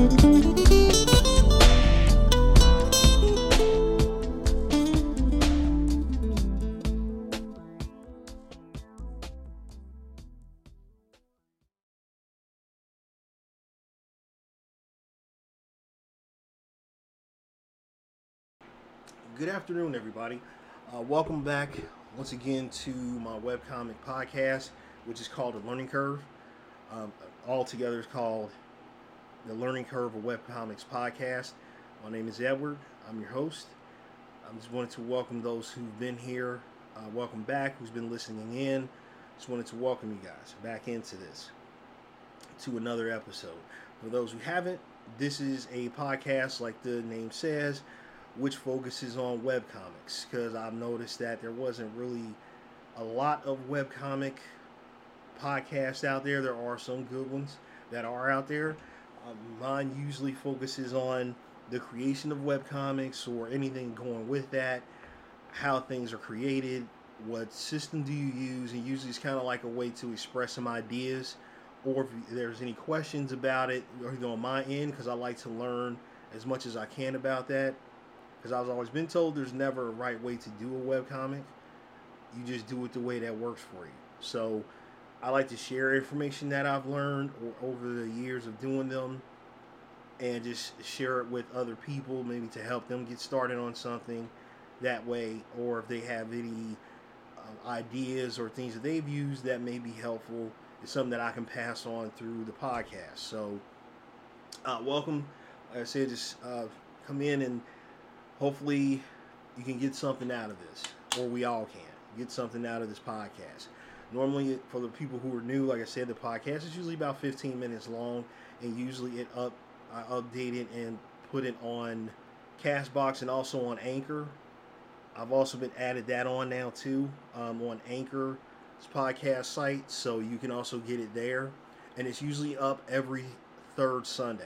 good afternoon everybody. Uh, welcome back once again to my webcomic podcast which is called the learning curve. Um, all together is called the Learning Curve of Webcomics Podcast. My name is Edward. I'm your host. I just wanted to welcome those who've been here. Uh, welcome back, who's been listening in. Just wanted to welcome you guys back into this, to another episode. For those who haven't, this is a podcast, like the name says, which focuses on webcomics. Because I've noticed that there wasn't really a lot of webcomic podcasts out there. There are some good ones that are out there. Um, mine usually focuses on the creation of webcomics or anything going with that, how things are created, what system do you use, and usually it's kind of like a way to express some ideas or if there's any questions about it, or on my end, because I like to learn as much as I can about that. Because I've always been told there's never a right way to do a web comic. You just do it the way that works for you. So I like to share information that I've learned over the years of doing them, and just share it with other people, maybe to help them get started on something that way, or if they have any uh, ideas or things that they've used that may be helpful is something that I can pass on through the podcast. So, uh, welcome. Like I said, just uh, come in and hopefully you can get something out of this, or we all can get something out of this podcast. Normally, for the people who are new, like I said, the podcast is usually about 15 minutes long, and usually it up I update it and put it on Castbox and also on Anchor. I've also been added that on now too um, on Anchor podcast site, so you can also get it there. And it's usually up every third Sunday.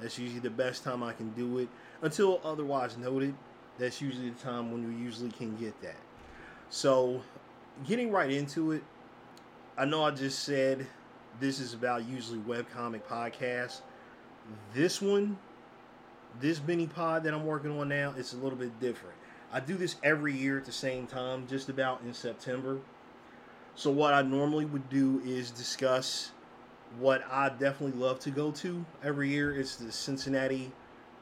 That's usually the best time I can do it. Until otherwise noted, that's usually the time when you usually can get that. So, getting right into it, I know I just said this is about usually webcomic podcasts. This one, this mini pod that I'm working on now, it's a little bit different. I do this every year at the same time, just about in September. So what I normally would do is discuss what I definitely love to go to every year. It's the Cincinnati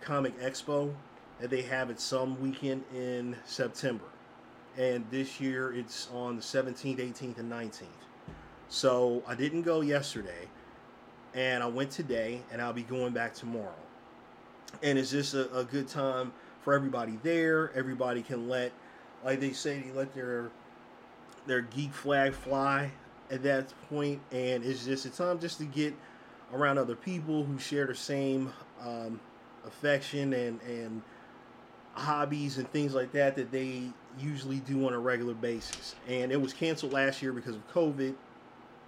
Comic Expo that they have at some weekend in September. And this year it's on the 17th, 18th, and 19th. So I didn't go yesterday, and I went today, and I'll be going back tomorrow. And it's just a, a good time for everybody there. Everybody can let, like they say, they let their their geek flag fly at that point, and it's just a time just to get around other people who share the same um, affection and and hobbies and things like that that they usually do on a regular basis. And it was canceled last year because of COVID,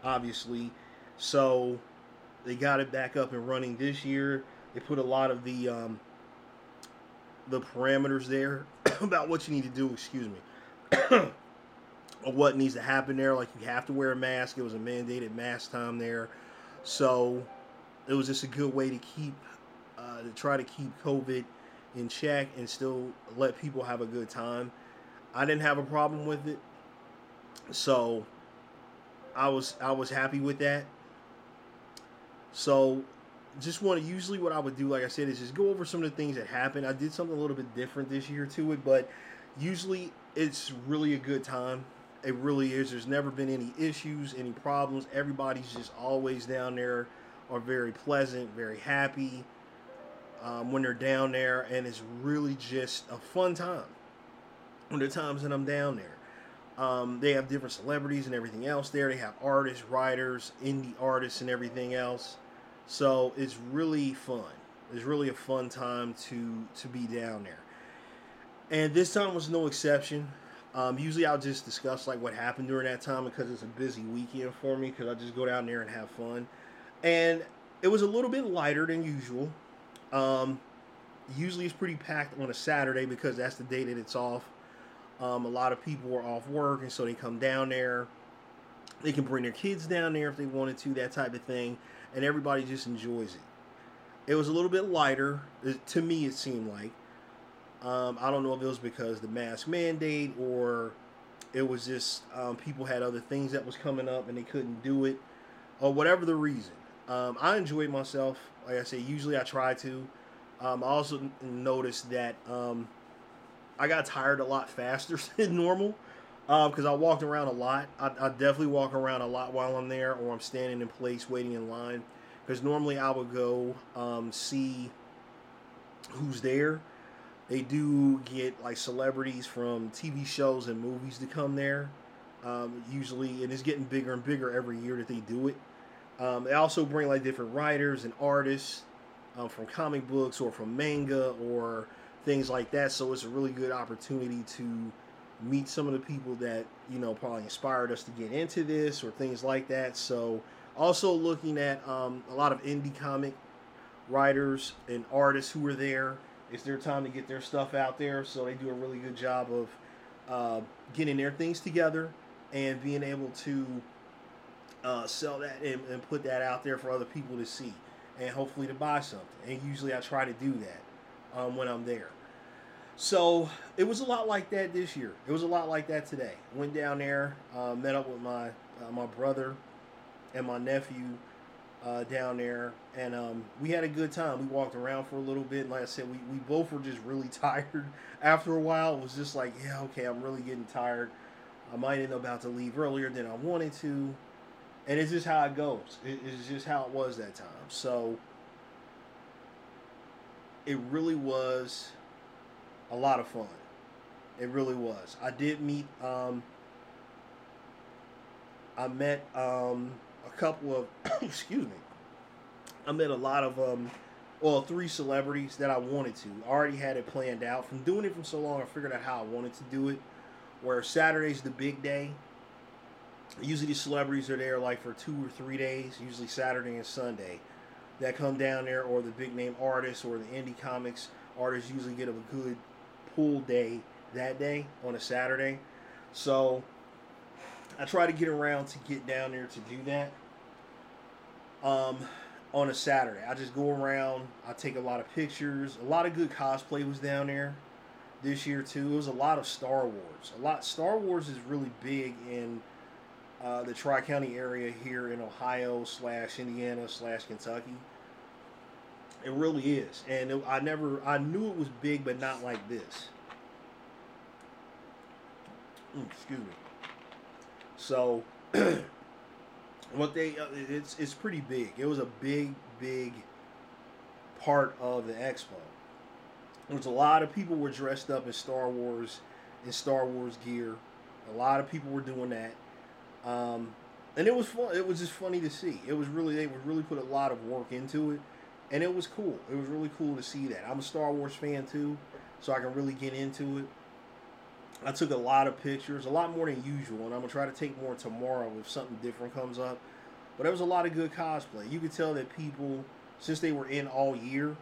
obviously. So they got it back up and running this year. They put a lot of the um, the parameters there about what you need to do. Excuse me. what needs to happen there. Like you have to wear a mask. It was a mandated mask time there, so it was just a good way to keep uh, to try to keep COVID in check and still let people have a good time. I didn't have a problem with it, so I was I was happy with that. So just want to usually what I would do, like I said, is just go over some of the things that happened. I did something a little bit different this year to it, but usually it's really a good time it really is. There's never been any issues, any problems. Everybody's just always down there, are very pleasant, very happy um, when they're down there, and it's really just a fun time. The times that I'm down there, um, they have different celebrities and everything else there. They have artists, writers, indie artists, and everything else. So it's really fun. It's really a fun time to to be down there. And this time was no exception. Um, usually I'll just discuss like what happened during that time because it's a busy weekend for me because I just go down there and have fun. And it was a little bit lighter than usual. Um, usually it's pretty packed on a Saturday because that's the day that it's off. Um, a lot of people were off work and so they come down there. They can bring their kids down there if they wanted to, that type of thing, and everybody just enjoys it. It was a little bit lighter, to me, it seemed like. Um, I don't know if it was because the mask mandate or it was just um, people had other things that was coming up and they couldn't do it or whatever the reason. Um, I enjoyed myself. Like I said, usually I try to. Um, I also noticed that um, I got tired a lot faster than normal because uh, I walked around a lot. I, I, definitely walk around a lot while I'm there, or I'm standing in place waiting in line. Because normally I would go um, see who's there. They do get like celebrities from TV shows and movies to come there. Um, usually, and it's getting bigger and bigger every year that they do it. Um, they also bring like different writers and artists um, from comic books or from manga or things like that. So it's a really good opportunity to meet some of the people that you know probably inspired us to get into this or things like that. So also looking at um, a lot of indie comic writers and artists who are there. It's their time to get their stuff out there, so they do a really good job of uh, getting their things together and being able to uh, sell that and, and, put that out there for other people to see and hopefully to buy something. And usually I try to do that um, when I'm there. So it was a lot like that this year. It was a lot like that today. Went down there, uh, met up with my uh, my brother and my nephew uh, down there, and um, we had a good time. We walked around for a little bit. And like I said, we, we both were just really tired. After a while, it was just like, yeah, okay, I'm really getting tired. I might end up about to leave earlier than I wanted to, and it's just how it goes. It, it's just how it was that time. So it really was a lot of fun. It really was. I did meet. Um, I met um, a couple of. excuse me. I met a lot of um, well, three celebrities that I wanted to. I already had it planned out. From doing it for so long, I figured out how I wanted to do it. Where Saturday's the big day. Usually, the celebrities are there like for two or three days. Usually Saturday and Sunday, that come down there, or the big name artists or the indie comics artists usually get a good pool day that day on a Saturday. So I try to get around to get down there to do that. Um, on a Saturday, I just go around. I take a lot of pictures. A lot of good cosplay was down there this year too. It was a lot of Star Wars. A lot. Star Wars is really big in uh, the Tri County area here in Ohio slash Indiana slash Kentucky. It really is, and it, I never I knew it was big, but not like this. Mm, excuse me. So, what they uh, it's it's pretty big. It was a big big part of the expo. There was a lot of people were dressed up in Star Wars in Star Wars gear. A lot of people were doing that. Um, and it was fun. It was just funny to see. It was really they would really put a lot of work into it and it was cool. It was really cool to see that. I'm a Star Wars fan too, so I can really get into it. I took a lot of pictures, a lot more than usual, and I'm gonna try to take more tomorrow if something different comes up. But there was a lot of good cosplay. You could tell that people, since they were in all year,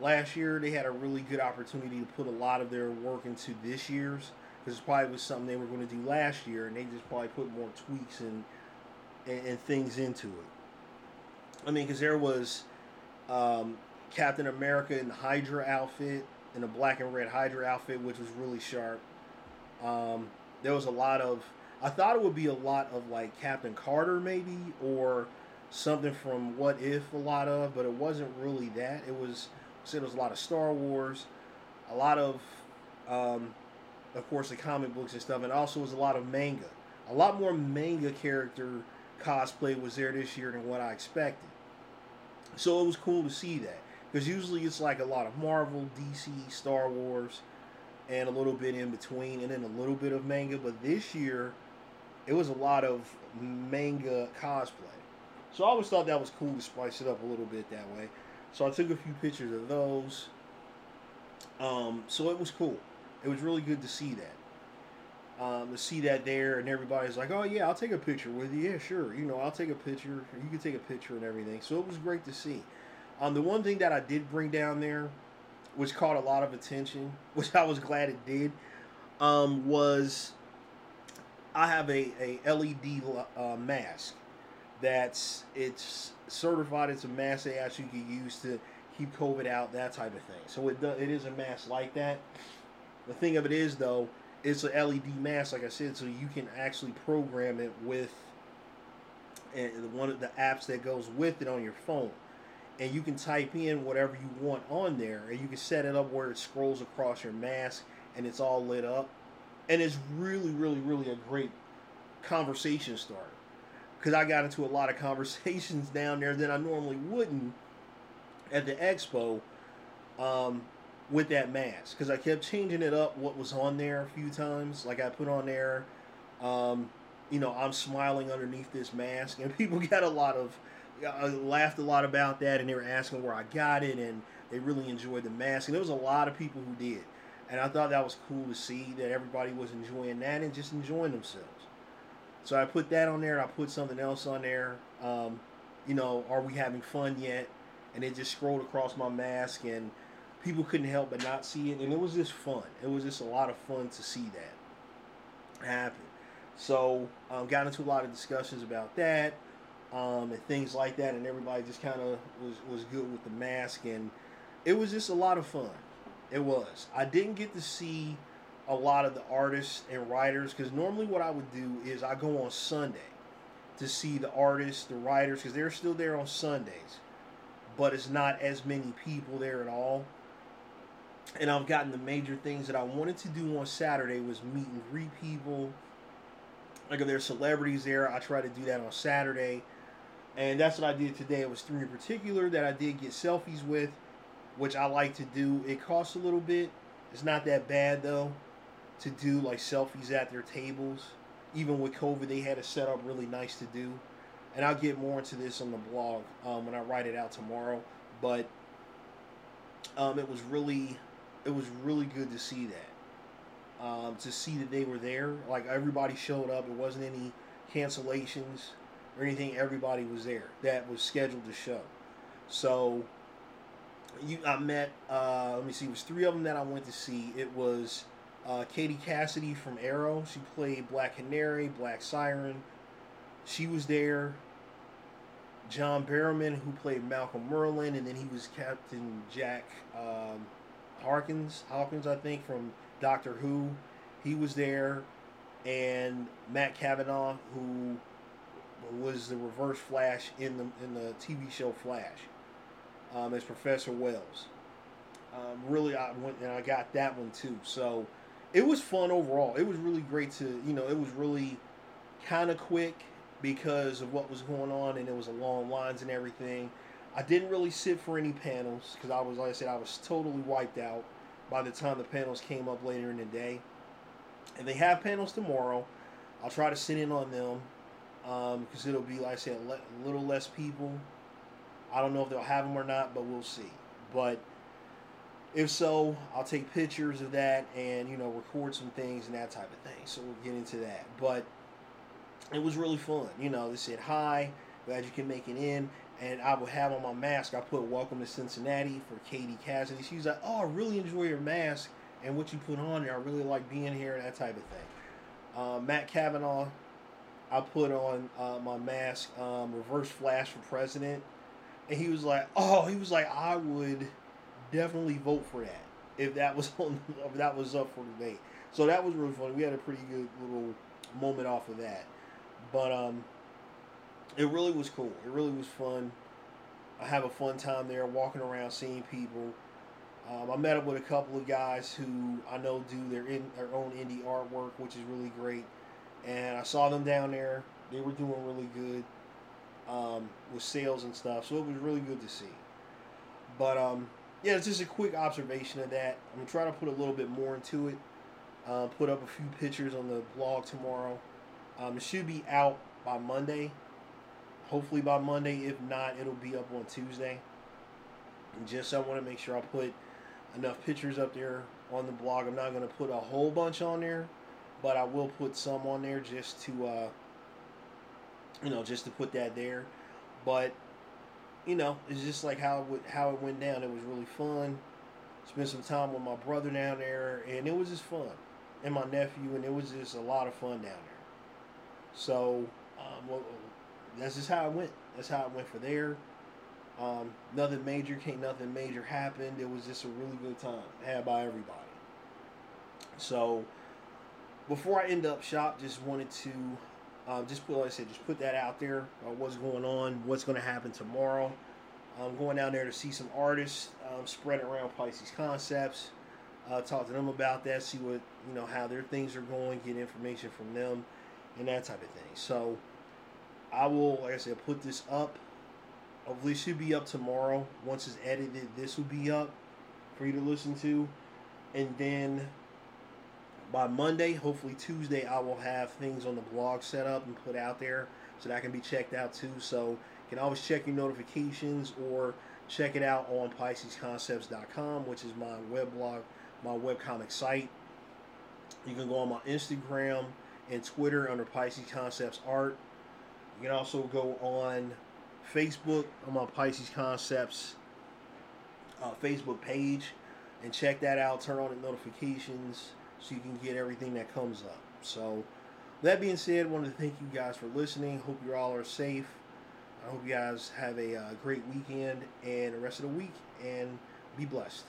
last year they had a really good opportunity to put a lot of their work into this year's because it probably was something they were going to do last year, and they just probably put more tweaks and and, and things into it. I mean, because there was um, Captain America in the Hydra outfit, in the black and red Hydra outfit, which was really sharp. Um, there was a lot of. I thought it would be a lot of like Captain Carter maybe or something from What If a lot of, but it wasn't really that. It was said it was a lot of Star Wars, a lot of, um, of course, the comic books and stuff, and also was a lot of manga. A lot more manga character cosplay was there this year than what I expected. So it was cool to see that because usually it's like a lot of Marvel, DC, Star Wars, and a little bit in between, and then a little bit of manga. But this year, it was a lot of manga cosplay. So I always thought that was cool to spice it up a little bit that way. So I took a few pictures of those. Um, so it was cool. It was really good to see that um, to see that there, and everybody's like, "Oh yeah, I'll take a picture with you." Yeah, sure. You know, I'll take a picture. You can take a picture and everything. So it was great to see. Um, the one thing that I did bring down there, which caught a lot of attention, which I was glad it did, um, was I have a, a LED uh, mask that's it's certified. It's a mask that actually can use to keep COVID out, that type of thing. So it it is a mask like that. The thing of it is though it's an LED mask, like I said, so you can actually program it with one of the apps that goes with it on your phone. And you can type in whatever you want on there, and you can set it up where it scrolls across your mask and it's all lit up, and it's really, really, really a great conversation starter. Because I got into a lot of conversations down there that I normally wouldn't at the expo um, with that mask. Because I kept changing it up, what was on there a few times. Like I put on there, um, you know, I'm smiling underneath this mask, and people got a lot of I laughed a lot about that, and they were asking where I got it, and they really enjoyed the mask. And there was a lot of people who did, and I thought that was cool to see that everybody was enjoying that and just enjoying themselves. So I put that on there. I put something else on there. Um, you know, are we having fun yet? And it just scrolled across my mask, and people couldn't help but not see it, and it was just fun. It was just a lot of fun to see that happen. So um, got into a lot of discussions about that um, and things like that, and everybody just kind of was was good with the mask, and it was just a lot of fun. It was. I didn't get to see a lot of the artists and writers because normally what I would do is I go on Sunday to see the artists, the writers, because they're still there on Sundays, but it's not as many people there at all. And I've gotten the major things that I wanted to do on Saturday was meet and greet people. Like if there's celebrities there, I try to do that on Saturday and that's what I did today. It was three in particular that I did get selfies with, which I like to do. It costs a little bit. It's not that bad though, to do like selfies at their tables. Even with COVID, they had it set up really nice to do. And I'll get more into this on the blog um, when I write it out tomorrow. But um, it was really, it was really good to see that. Um, to see that they were there, like everybody showed up. It wasn't any cancellations or anything. Everybody was there that was scheduled to show. So you, I met. Uh, let me see. It was three of them that I went to see. It was uh, Katie Cassidy from Arrow. She played Black Canary, Black Siren. She was there. John Barrowman, who played Malcolm Merlyn, and then he was Captain Jack um, Harkins, Hawkins, I think, from Doctor Who. He was there, and Matt Cavanagh, who was the Reverse Flash in the in the TV show Flash um, as Professor Wells. Um, really, I went and I got that one too. So it was fun overall. It was really great to you know it was really kind of quick because of what was going on and it was a long lines and everything. I didn't really sit for any panels because I was like I said I was totally wiped out by the time the panels came up later in the day. And they have panels tomorrow. I'll try to sit in on them because um, it'll be like I said, a little less people. I don't know if they'll have them or not, but we'll see. But if so, I'll take pictures of that and you know record some things and that type of thing. So we'll get into that. But it was really fun. You know, they said hi, glad you can make it in. And I will have on my mask. I put "Welcome to Cincinnati" for Katie Cassidy. She's like, "Oh, I really enjoy your mask and what you put on there. I really like being here and that type of thing." Uh, Matt Cavanagh I put on uh, my mask, um, reverse flash for president, and he was like, "Oh, he was like, I would definitely vote for that if that was on, if that was up for debate." So that was really funny. We had a pretty good little moment off of that, but um, it really was cool. It really was fun. I have a fun time there, walking around, seeing people. Um, I met up with a couple of guys who I know do their in, their own indie artwork, which is really great and I saw them down there. They were doing really good um, with sales and stuff, so it was really good to see. But um, yeah, it's just a quick observation of that. I'm gonna try to put a little bit more into it. Uh, put up a few pictures on the blog tomorrow. Um, it should be out by Monday. Hopefully by Monday. If not, it'll be up on Tuesday. And just I want to make sure I put enough pictures up there on the blog. I'm not going to put a whole bunch on there but I will put some on there just to, uh, you know, just to put that there. But you know, it's just like how it, how it went down. It was really fun. Spent some time with my brother down there, and it was just fun, and my nephew, and it was just a lot of fun down there. So, um, that's just how it went. That's how it went for there. Um, nothing major came, nothing major happened. It was just a really good time had by everybody. So, before I end up shop, just wanted to uh, just put, like I said, just put that out there. Uh, what's going on? What's going to happen tomorrow? I'm going down there to see some artists um, spread around Pisces Concepts. uh, talk to them about that, see what you know how their things are going, get information from them, and that type of thing. So I will, like I said, put this up. Hopefully, it should be up tomorrow. Once it's edited, this will be up for you to listen to, and then by Monday, hopefully Tuesday, I will have things on the blog set up and put out there so that can be checked out too. So you can always check your notifications or check it out on PiscesConcepts.com, which is my web blog, my webcomic site. You can go on my Instagram and Twitter under Pisces Concepts Art. You can also go on Facebook on my Pisces Concepts uh, Facebook page and check that out. Turn on the notifications so you can get everything that comes up. So, that being said, I wanted to thank you guys for listening. Hope you all are safe. I hope you guys have a uh, great weekend and the rest of the week, and be blessed.